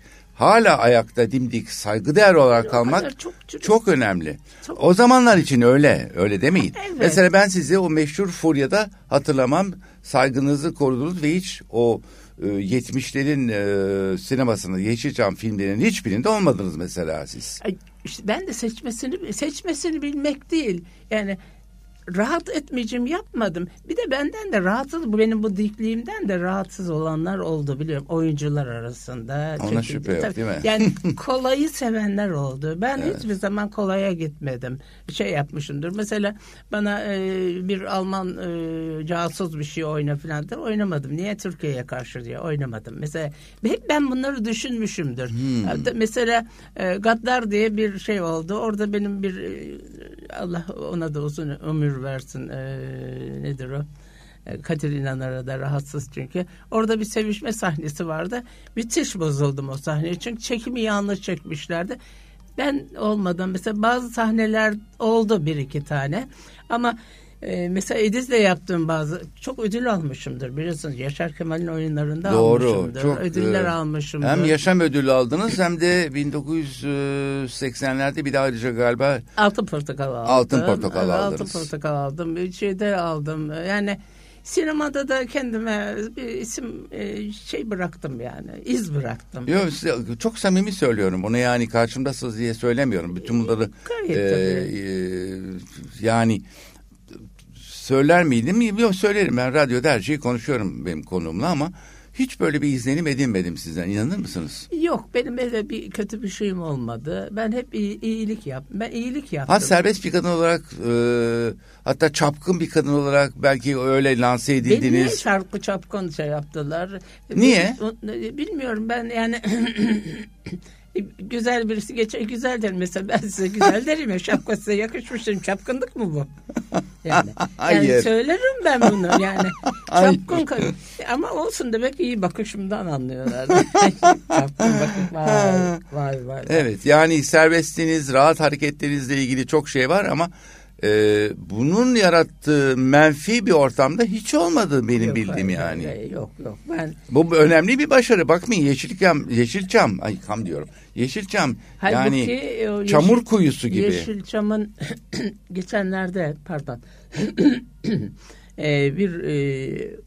hala ayakta dimdik saygıdeğer olarak kalmak çok, çok, çok önemli. Çok. O zamanlar için öyle, öyle demeyin. Evet. Mesela ben sizi o meşhur Furya'da hatırlamam saygınızı korudunuz ve hiç o e, 70'lerin e, sinemasında Yeşilçam filmlerinin hiçbirinde olmadınız mesela siz. Ay, işte ben de seçmesini seçmesini bilmek değil. Yani rahat etmeyeceğim yapmadım. Bir de benden de rahatsız bu benim bu dikliğimden de rahatsız olanlar oldu biliyorum oyuncular arasında. Ona Çünkü, şüphe yok değil mi? Yani kolayı sevenler oldu. Ben evet. hiçbir zaman kolaya gitmedim. Şey yapmışımdır. Mesela bana e, bir Alman e, casus bir şey oyna falan da oynamadım. Niye Türkiye'ye karşı diye oynamadım. Mesela hep ben bunları düşünmüşümdür. Hmm. Mesela e, Gaddar diye bir şey oldu. Orada benim bir e, Allah ona da uzun ömür versin e, nedir o? E, Kadir İnanır'a da rahatsız çünkü. Orada bir sevişme sahnesi vardı. Müthiş bozuldum o sahneye. Çünkü çekimi yanlış çekmişlerdi. Ben olmadan mesela bazı sahneler oldu bir iki tane. Ama ee, mesela Ediz'le yaptığım bazı çok ödül almışımdır biliyorsunuz. Yaşar Kemal'in oyunlarında Doğru, almışımdır. Çok, Ödüller e, almışımdır. Hem yaşam ödülü aldınız hem de 1980'lerde bir daha ayrıca galiba Altın Portakal aldım. Altın Portakal aldınız. Altın Portakal aldım. Bir şeyde aldım. Yani sinemada da kendime bir isim e, şey bıraktım yani iz bıraktım. Yok çok samimi söylüyorum bunu yani karşımdasınız diye söylemiyorum. Bütün bunları Gayet e, e, yani söyler miydim? Yok söylerim ben radyoda her şeyi konuşuyorum benim konumla ama hiç böyle bir izlenim edinmedim sizden. İnanır mısınız? Yok benim öyle bir kötü bir şeyim olmadı. Ben hep iyi, iyilik yaptım. Ben iyilik yaptım. Ha serbest bir kadın olarak e, hatta çapkın bir kadın olarak belki öyle lanse edildiniz. Beni niye çarpı çapkın şey yaptılar? Niye? Bilmiyorum ben yani güzel birisi geçer güzel derim mesela ben size güzel derim ya şapka size yakışmış derim çapkınlık mı bu? Yani, yani söylerim ben bunu yani çapkın ama olsun demek iyi bakışımdan anlıyorlar. çapkın bakış vay, vay vay. Evet yani serbestliğiniz rahat hareketlerinizle ilgili çok şey var ama e, bunun yarattığı menfi bir ortamda hiç olmadı benim yok, bildiğim hayır, yani. Hayır, yok yok ben. Bu önemli bir başarı. Bakmayın Yeşilçam, Yeşilçam, ay kam diyorum. Yeşilçam Halbuki, yani yeşil, çamur kuyusu gibi. Yeşilçam'ın geçenlerde pardon e, bir e,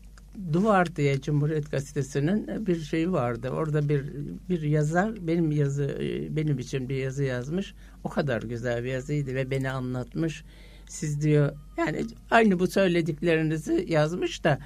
Duvar diye Cumhuriyet Gazetesi'nin bir şeyi vardı. Orada bir bir yazar benim yazı benim için bir yazı yazmış. O kadar güzel bir yazıydı ve beni anlatmış. Siz diyor yani aynı bu söylediklerinizi yazmış da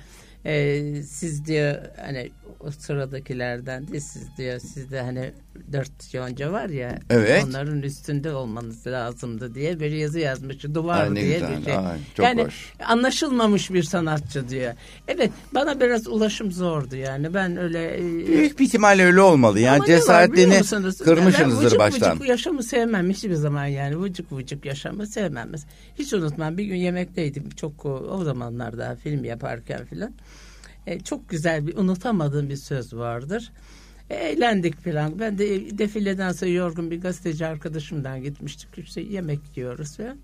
e, siz diyor hani o sıradakilerden de siz diyor sizde hani dört yonca var ya evet. onların üstünde olmanız lazımdı diye bir yazı yazmış duvar Ay, diye güzel. bir şey. Ay, çok yani hoş. anlaşılmamış bir sanatçı diyor. Evet bana biraz ulaşım zordu yani ben öyle e, Büyük bir ihtimalle öyle olmalı. Yani ama ne var kırmışsınızdır vıcık baştan. Vıcık yaşamı sevmem hiçbir zaman yani vıcık vıcık yaşamı sevmem. Hiç unutmam bir gün yemekteydim çok o, o zamanlarda film yaparken filan. E, çok güzel bir unutamadığım bir söz vardır. E, eğlendik falan. Ben de defileden sonra yorgun bir gazeteci arkadaşımdan gitmiştik. İşte yemek yiyoruz falan.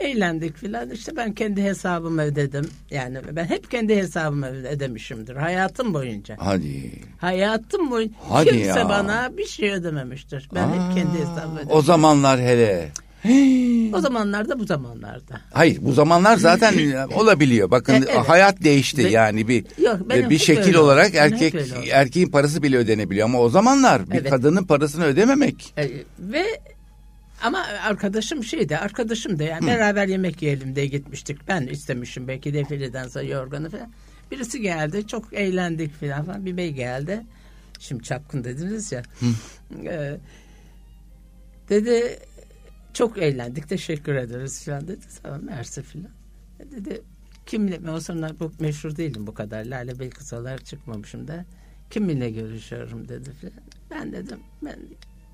Eğlendik filan. İşte ben kendi hesabımı ödedim. Yani ben hep kendi hesabımı ödemişimdir. Hayatım boyunca. Hadi. Hayatım boyunca Hadi kimse ya. bana bir şey ödememiştir. Ben Aa, hep kendi hesabımı ödedim. O zamanlar hele. O zamanlarda bu zamanlarda. Hayır bu zamanlar zaten olabiliyor. Bakın E, evet. hayat değişti Ve- yani bir Yok, e, bir şekil öyle olarak. Benim erkek erkeğin parası bile ödenebiliyor ama o zamanlar bir Evet. kadının parasını ödememek. E, ve ama arkadaşım şeydi arkadaşım da yani beraber yemek yiyelim diye gitmiştik. Ben istemişim belki defileden sonra yorganı falan. Birisi geldi çok eğlendik falan, falan. bir bey geldi. Şimdi çapkın dediniz ya. E, dedi çok eğlendik teşekkür ederiz falan dedi. Tamam mersi falan. E, dedi kimle o zaman bu meşhur değilim bu kadar. Lale olarak çıkmamışım da. Kiminle görüşüyorum dedi falan. Ben dedim ben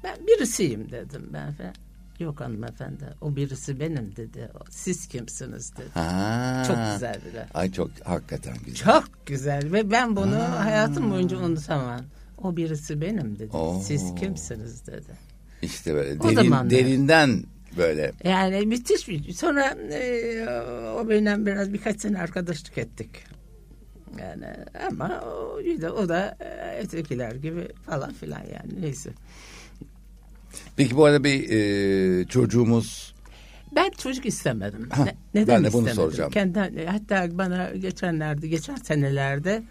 ben birisiyim dedim ben falan. Yok hanımefendi o birisi benim dedi. Siz kimsiniz dedi. Ha. Çok güzel bir laf. Ay çok hakikaten güzel. Çok güzel ve ben bunu hayatım boyunca unutamam. O birisi benim dedi. Oo. Siz kimsiniz dedi. İşte böyle derin, zamanlar. derinden böyle. Yani müthiş bir sonra e, o benimle biraz birkaç sene arkadaşlık ettik. Yani ama o, o da e, ötekiler gibi falan filan yani neyse. Peki bu arada bir e, çocuğumuz Ben çocuk istemedim. Hah, Ne- neden ben de bunu istemedim? soracağım. Kendi, hatta bana geçenlerde, geçen senelerde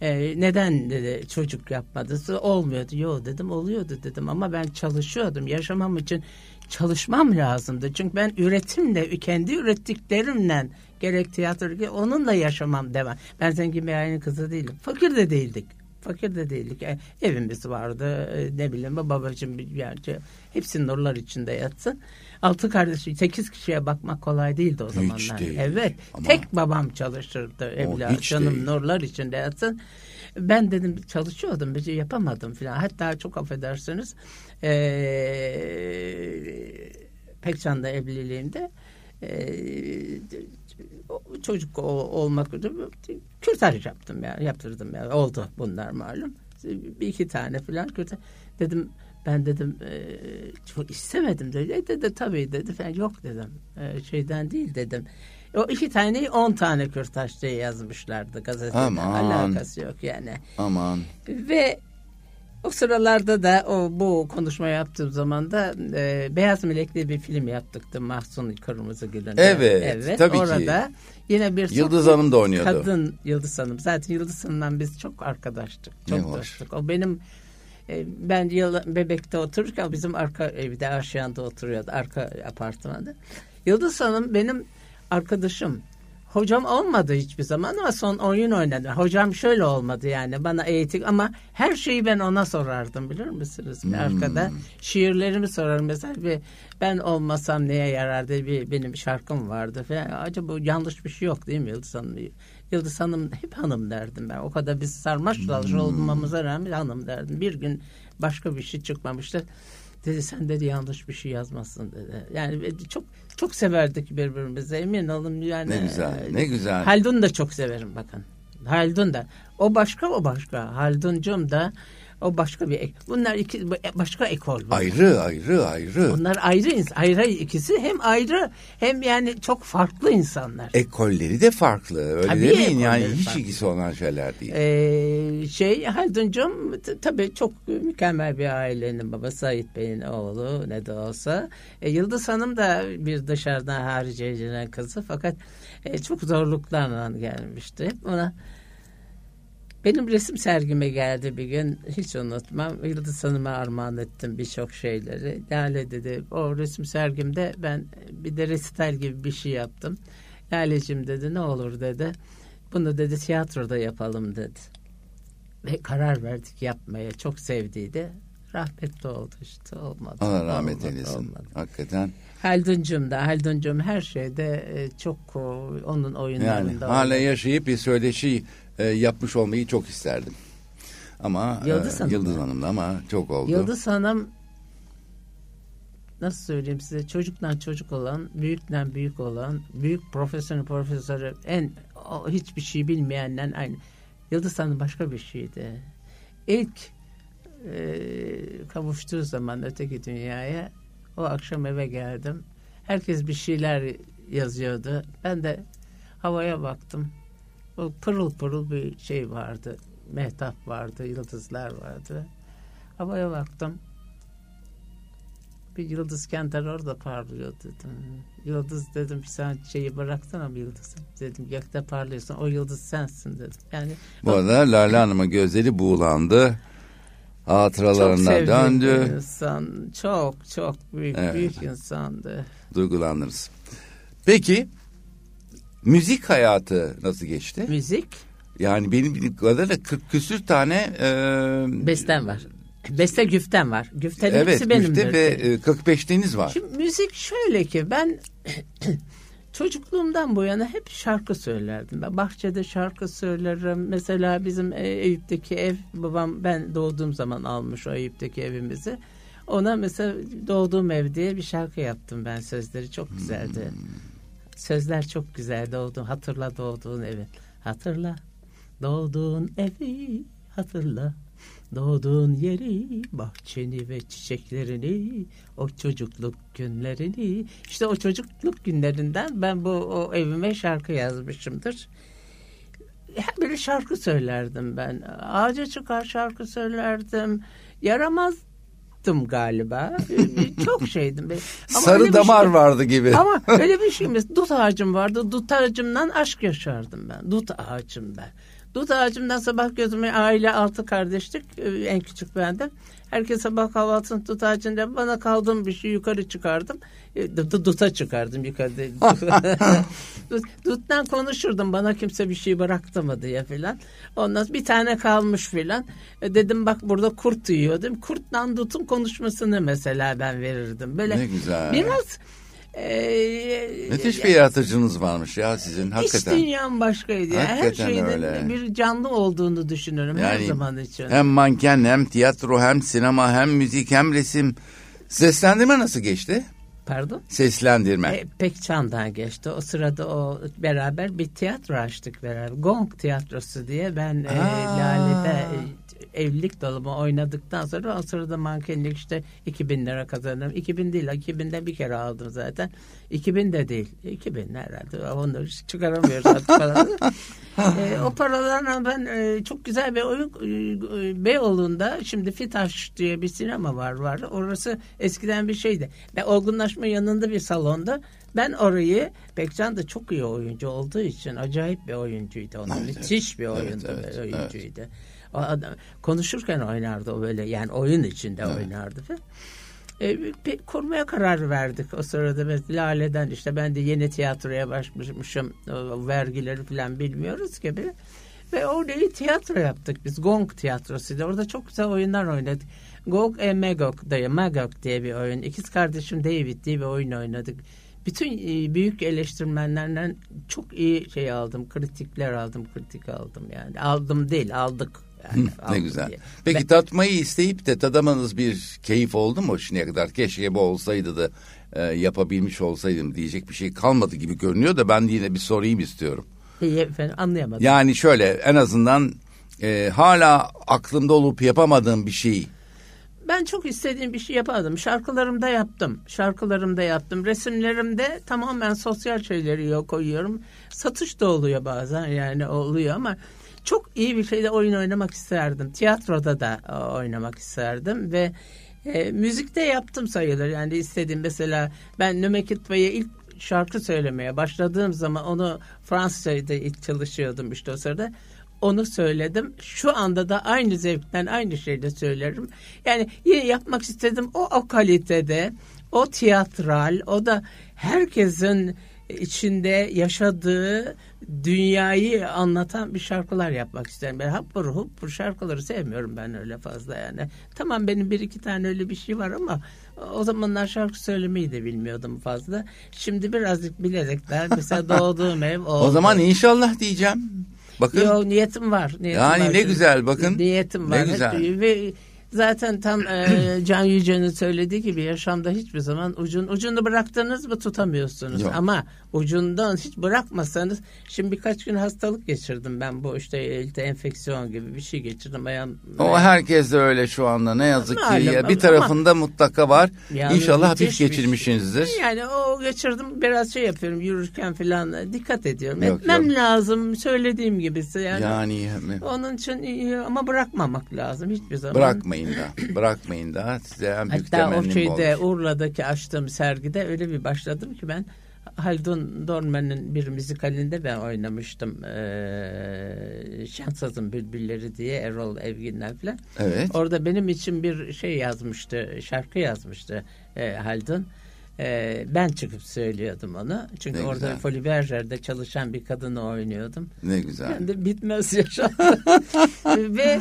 e, neden dedi çocuk yapmadı? Olmuyordu. Yok dedim oluyordu dedim ama ben çalışıyordum. Yaşamam için çalışmam lazımdı. Çünkü ben üretimle, kendi ürettiklerimle gerek tiyatro onunla yaşamam devam. Ben zengin bir ailenin kızı değilim. Fakir de değildik. Fakir de değildik. E, evimiz vardı. E, ne bileyim babacığım bir yerde. Hepsi nurlar içinde yatsın. Altı kardeşi, sekiz kişiye bakmak kolay değildi o Hiç zamanlar. değil. Evet. Ama- Tek babam çalışırdı evlat. hiç Canım değil. nurlar içinde yatsın. Ben dedim çalışıyordum bir şey yapamadım falan. Hatta çok affedersiniz eee Pekcan'da evliliğimde eee, o- çocuk olmak üzere kürtaj yaptım ya yaptırdım ya oldu bunlar malum bir iki tane falan kürtaj dedim ben dedim eee, çok istemedim dedi E, dedi tabii dedi falan yok dedim Eee, şeyden değil dedim o iki taneyi on tane kürtaj diye yazmışlardı gazetede Aman. alakası yok yani aman ve o sıralarda da o bu konuşma yaptığım zaman da e, Beyaz Melek diye bir film yaptıktı Mahsun Kırmızıgül'ün. Evet, tabii ki. orada Yine bir Yıldız Hanım da oynuyordu. Kadın Yıldız Hanım. Zaten Yıldız Hanım'la biz çok arkadaştık. Çok Ne hoş. dostluk. O benim e, ben yıl, bebekte otururken bizim arka evde Aşiyan'da oturuyordu. Arka apartmanda. Yıldız Hanım benim arkadaşım. Hocam olmadı hiçbir zaman ama son oyun oynadı. Hocam şöyle olmadı yani bana eğitim ama her şeyi ben ona sorardım bilir misiniz? Bir Arkada şiirlerimi sorarım mesela bir ben olmasam neye yarar diye bir benim şarkım vardı falan. Acaba yanlış bir şey yok değil mi Yıldız Hanım? Yıldız Hanım hep hanım derdim ben. O kadar biz sarmaş dolaş olmamıza rağmen hanım derdim. Bir gün başka bir şey çıkmamıştı. Dedi sen dedi yanlış bir şey yazmasın dedi. Yani çok çok severdik birbirimizi emin olun yani. Ne güzel, e, ne güzel. Haldun da çok severim bakın. Haldun da. O başka o başka. Halduncum da o başka bir ek. Bunlar iki başka ekol. bunlar. Ayrı ayrı ayrı. Bunlar ayrı ayrı ikisi hem ayrı hem yani çok farklı insanlar. Ekolleri de farklı. Öyle Tabii demeyin yani ekolleri hiç farklı. ilgisi olan şeyler değil. Ee, şey Halduncum tabii çok mükemmel bir ailenin babası Sait Bey'in oğlu ne de olsa. E, Yıldız Hanım da bir dışarıdan hariciyecinin kızı fakat e, çok zorluklarla gelmişti. Hep ona Benim resim sergime geldi bir gün. Hiç unutmam. Yıldız Hanım'a armağan ettim birçok şeyleri. Lale dedi o resim sergimde ben bir de resital gibi bir şey yaptım. Lale'cim dedi ne olur dedi. Bunu dedi tiyatroda yapalım dedi. Ve karar verdik yapmaya. Çok sevdiydi. Rahmetli oldu işte olmadı. Allah rahmet olmadı, eylesin. olmadı. Hakikaten. Haldun'cum da Haldun'cum her şeyde e, çok o, onun Yani oyunlarında. hala oynadı. yaşayıp bir söyleşi e, yapmış olmayı çok isterdim. Ama Yıldız e, Hanım'la. Yıldız Hanım'la ama çok oldu. Yıldız Hanım nasıl söyleyeyim size çocuktan çocuk olan, büyükten büyük olan, büyük profesörün profesörü en o, hiçbir şey bilmeyenden aynı. Yıldız Hanım başka bir şeydi. İlk e, kavuştuğu zaman öteki dünyaya o akşam eve geldim. Herkes bir şeyler yazıyordu. Ben de havaya baktım. O pırıl pırıl bir şey vardı. Mehtap vardı, yıldızlar vardı. Havaya baktım. Bir yıldız kentar orada parlıyor dedim. Yıldız dedim sen şeyi bıraktın ama yıldız dedim gökte parlıyorsun o yıldız sensin dedim. Yani Bu arada Lale Hanım'ın gözleri buğulandı. Hatıralarına sevdiğim bir döndü. insan. Çok çok büyük Evet. büyük insandı. Duygulandınız. Peki müzik hayatı nasıl geçti? Müzik Yani benim bildiğim kadarıyla 40 küsür tane e, bestem var. Beste güften var. Güftenin Evet hepsi benimdir. müfte ve e, 45'liğiniz var. Şimdi müzik şöyle ki ben çocukluğumdan bu yana hep şarkı söylerdim. Ben bahçede şarkı söylerim. Mesela bizim e, Eyüp'teki ev babam ben doğduğum zaman almış o Eyüp'teki evimizi. Ona mesela doğduğum ev diye bir şarkı yaptım ben sözleri çok güzeldi. Sözler çok güzeldi. Doğduğun, hatırla doğduğun evi. Hatırla doğduğun evi hatırla. Doğduğun yeri, bahçeni ve çiçeklerini, o çocukluk günlerini. İşte o çocukluk günlerinden ben bu o evime şarkı yazmışımdır. Hep böyle şarkı söylerdim ben. Ağaca çıkar şarkı söylerdim. Yaramazdım galiba. Çok şeydim. Ama Sarı bir damar şey- vardı gibi. ama öyle bir şey mi? Dut ağacım vardı. Dut ağacımdan aşk yaşardım ben. Dut ağacım ben. Dut ağacımdan sabah gözüme aile altı kardeşlik. e, En küçük bendim. Herkes sabah kahvaltısını dut ağacında bana kaldığım bir şey yukarı çıkardım. E, du- Duta çıkardım yukarıda. Dut- Duttan konuşurdum bana kimse bir şey bıraktı mı diye filan. Ondan bir tane kalmış filan. E, Dedim bak burada kurt yiyor dedim. Kurtla dutun konuşmasını mesela ben verirdim. Böyle Ne güzel. Biraz e, Müthiş bir yaratıcınız varmış ya sizin hakikaten. dünyam başkaydı. ya. Her Hakikaten şeyin öyle. bir canlı olduğunu düşünürüm her Yani zaman için. Hem manken hem tiyatro hem sinema hem müzik hem resim. Seslendirme nasıl geçti? Pardon? Seslendirme. E, pek çandan geçti. O sırada o beraber bir tiyatro açtık beraber. Gong tiyatrosu diye ben e, Aa. Lale'de e, evlilik dolumu oynadıktan sonra o sırada mankenlik işte 2000 lira kazandım. 2000 değil 2000'de bir kere aldım zaten. 2000 de değil. 2000 herhalde. Onu çıkaramıyoruz artık paraları. e, o paralarla ben e, çok güzel bir oyun e, Beyoğlu'nda şimdi Fitaş diye bir sinema var var. Orası eskiden bir şeydi. Ve olgunlaşma yanında bir salonda ben orayı Bekcan da çok iyi oyuncu olduğu için acayip bir oyuncuydu. Onun Evet, müthiş bir evet, oyundu, evet, oyuncuydu. O adam, konuşurken oynardı o böyle yani oyun içinde Evet. oynardı. E, bir kurmaya karar verdik o sırada. Biz Lale'den işte ben de yeni tiyatroya başlamışım. Vergileri falan bilmiyoruz gibi. Ve orayı tiyatro yaptık biz. Gong tiyatrosuydu. Orada çok güzel oyunlar oynadık. Gog e Magog diye Magog diye bir oyun. İkiz kardeşim David diye bir oyun oynadık. Bütün e, büyük eleştirmenlerden çok iyi şey aldım. Kritikler aldım kritik aldım yani. Aldım değil aldık yani, ne güzel. diye. Peki Ben- tatmayı isteyip de tadamanız bir keyif oldu mu şimdiye kadar? Keşke bu olsaydı da e, yapabilmiş olsaydım diyecek bir şey kalmadı gibi görünüyor da ben yine bir sorayım istiyorum. İyi efendim anlayamadım. Yani şöyle en azından e, hala aklımda olup yapamadığım bir şey. Ben çok istediğim bir şey yapardım. Şarkılarımda yaptım. Şarkılarımda yaptım. Resimlerimde tamamen sosyal şeyleri yok koyuyorum. Satış da oluyor bazen yani oluyor ama çok iyi bir şeyde oyun oynamak isterdim. Tiyatroda da e, oynamak isterdim ve e, müzikte yaptım sayılır. Yani istediğim mesela ben Nömekitva'ya ilk şarkı söylemeye başladığım zaman onu Fransızca'da ilk çalışıyordum işte o sırada. onu söyledim. Şu anda da aynı zevkten aynı şeyde söylerim. Yani yine yapmak istedim o o kalitede, o tiyatral, o da herkesin içinde yaşadığı dünyayı anlatan bir şarkılar yapmak isterim. Ben hapur hupur şarkıları sevmiyorum ben öyle fazla yani. Tamam benim bir iki tane öyle bir şey var ama o zamanlar şarkı söylemeyi de bilmiyordum fazla. Şimdi birazcık bilerekler mesela doğduğum ev oldu. O zaman inşallah diyeceğim. Bakın. Yo niyetim var. Niyetim yani var. ne güzel bakın. Niyetim var. Ne güzel. Ve zaten tam e, Can Yücel'in söylediği gibi yaşamda hiçbir zaman ucun ucunu bıraktınız mı tutamıyorsunuz. Yok. Ama ucundan hiç bırakmasanız şimdi birkaç gün hastalık geçirdim ben bu işte elde enfeksiyon gibi bir şey geçirdim ayağım. O herkes de öyle şu anda ne yazık ki. Malum Ya, ama- bir tarafında mutlaka var. Yani İnşallah hafif şey. geçirmişsinizdir. Yani o geçirdim biraz şey yapıyorum yürürken falan dikkat ediyorum. Yok, Etmem yok. lazım söylediğim gibisi yani. Yani Onun için ama bırakmamak lazım hiçbir zaman. bırakmayın da. Bırakmayın da. Size en büyük Hatta o temennim bu şeyde olur. Urla'daki açtığım sergide öyle bir başladım ki ben Haldun Dorman'ın bir müzikalinde ben oynamıştım. Ee, Şansazın Bülbülleri diye Erol Evgin'ler falan. Evet. Orada benim için bir şey yazmıştı, şarkı yazmıştı e, Haldun. E, ben çıkıp söylüyordum onu. Çünkü Ne orada güzel. Folies Berger'de çalışan bir kadını oynuyordum. Ne güzel. Ben de bitmez yaşam. Ve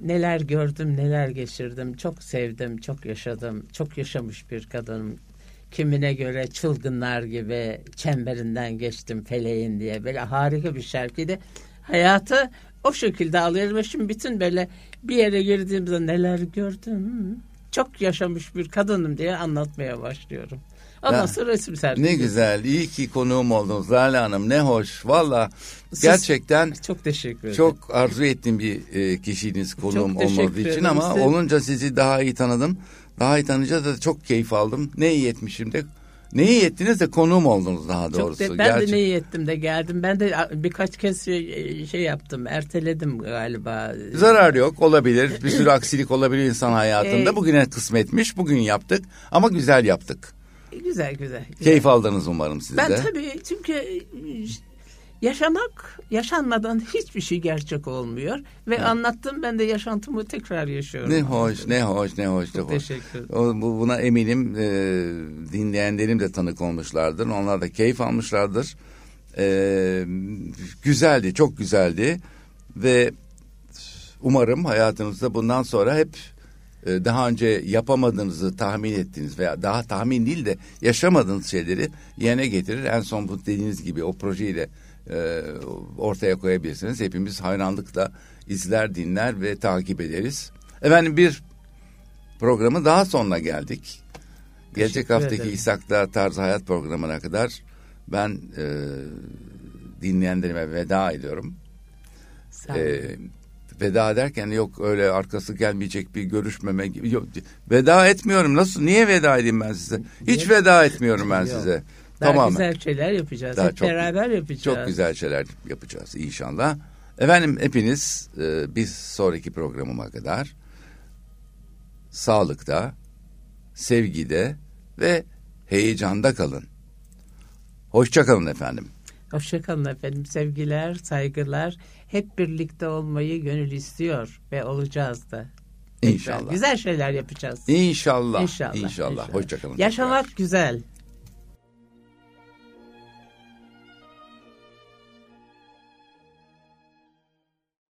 neler gördüm, neler geçirdim. Çok sevdim, çok yaşadım. Çok yaşamış bir kadınım. Kimine göre çılgınlar gibi çemberinden geçtim feleğin diye. Böyle harika bir şarkıydı. Hayatı o şekilde alıyorum ve şimdi bütün böyle bir yere girdiğimde neler gördüm. Çok yaşamış bir kadınım diye anlatmaya başlıyorum. Ondan Ya, sonra resim sergisi. Ne güzel. İyi ki konuğum oldunuz Lale Hanım. Ne hoş. Valla gerçekten Çok teşekkür ederim. çok arzu ettiğim bir e, kişiydiniz konuğum Çok olmadığı için ama Size- olunca sizi daha iyi tanıdım. Daha iyi tanıyınca da çok keyif aldım. Ne iyi etmişim de. Ne iyi ettiniz de konuğum oldunuz daha Çok doğrusu. de, ben Gerçek- de ne iyi ettim de geldim. Ben de birkaç kez şey, şey yaptım. Erteledim galiba. Zarar yok olabilir. Bir sürü aksilik olabilir insan hayatında. Ee, Bugüne kısmetmiş. Bugün yaptık ama güzel yaptık. Güzel güzel. güzel. Keyif aldınız umarım siz Ben de. tabii çünkü e, yaşamak yaşanmadan hiçbir şey gerçek olmuyor ve anlattım ben de yaşantımı tekrar yaşıyorum. Ne hoş, ne hoş, ne hoş. Çok hoş. teşekkür ederim. O, bu, buna eminim e, dinleyenlerim de tanık olmuşlardır. Onlar da keyif almışlardır. E, güzeldi, çok güzeldi. Ve umarım hayatınızda bundan sonra hep e, daha önce yapamadığınızı tahmin ettiğiniz veya daha tahmin değil de yaşamadığınız şeyleri yerine getirir. En son bu dediğiniz gibi o projeyle e, ortaya koyabilirsiniz. Hepimiz hayranlıkla izler, dinler ve takip ederiz. Efendim bir programın daha sonuna geldik. Gelecek Teşekkür haftaki ederim. İshak'ta Tarz Hayat programına kadar ben e, dinleyenlerime veda ediyorum. Olun. E, veda ederken yok öyle arkası gelmeyecek bir görüşmeme gibi. Yok, veda etmiyorum. Nasıl? Niye veda edeyim ben size? Hiç Niye? veda etmiyorum ben Yok. size. Daha Tamamen. güzel şeyler yapacağız. Daha Hep çok- beraber yapacağız. Çok güzel şeyler yapacağız inşallah. Efendim hepiniz e, bir sonraki programıma kadar sağlıkta, sevgide ve heyecanda kalın. Hoşçakalın efendim. Hoşçakalın efendim. Sevgiler, saygılar. Hep birlikte olmayı gönül istiyor ve olacağız da. İnşallah. Güzel şeyler yapacağız. İnşallah. İnşallah. İnşallah. Hoşçakalın. Yaşamak güzel.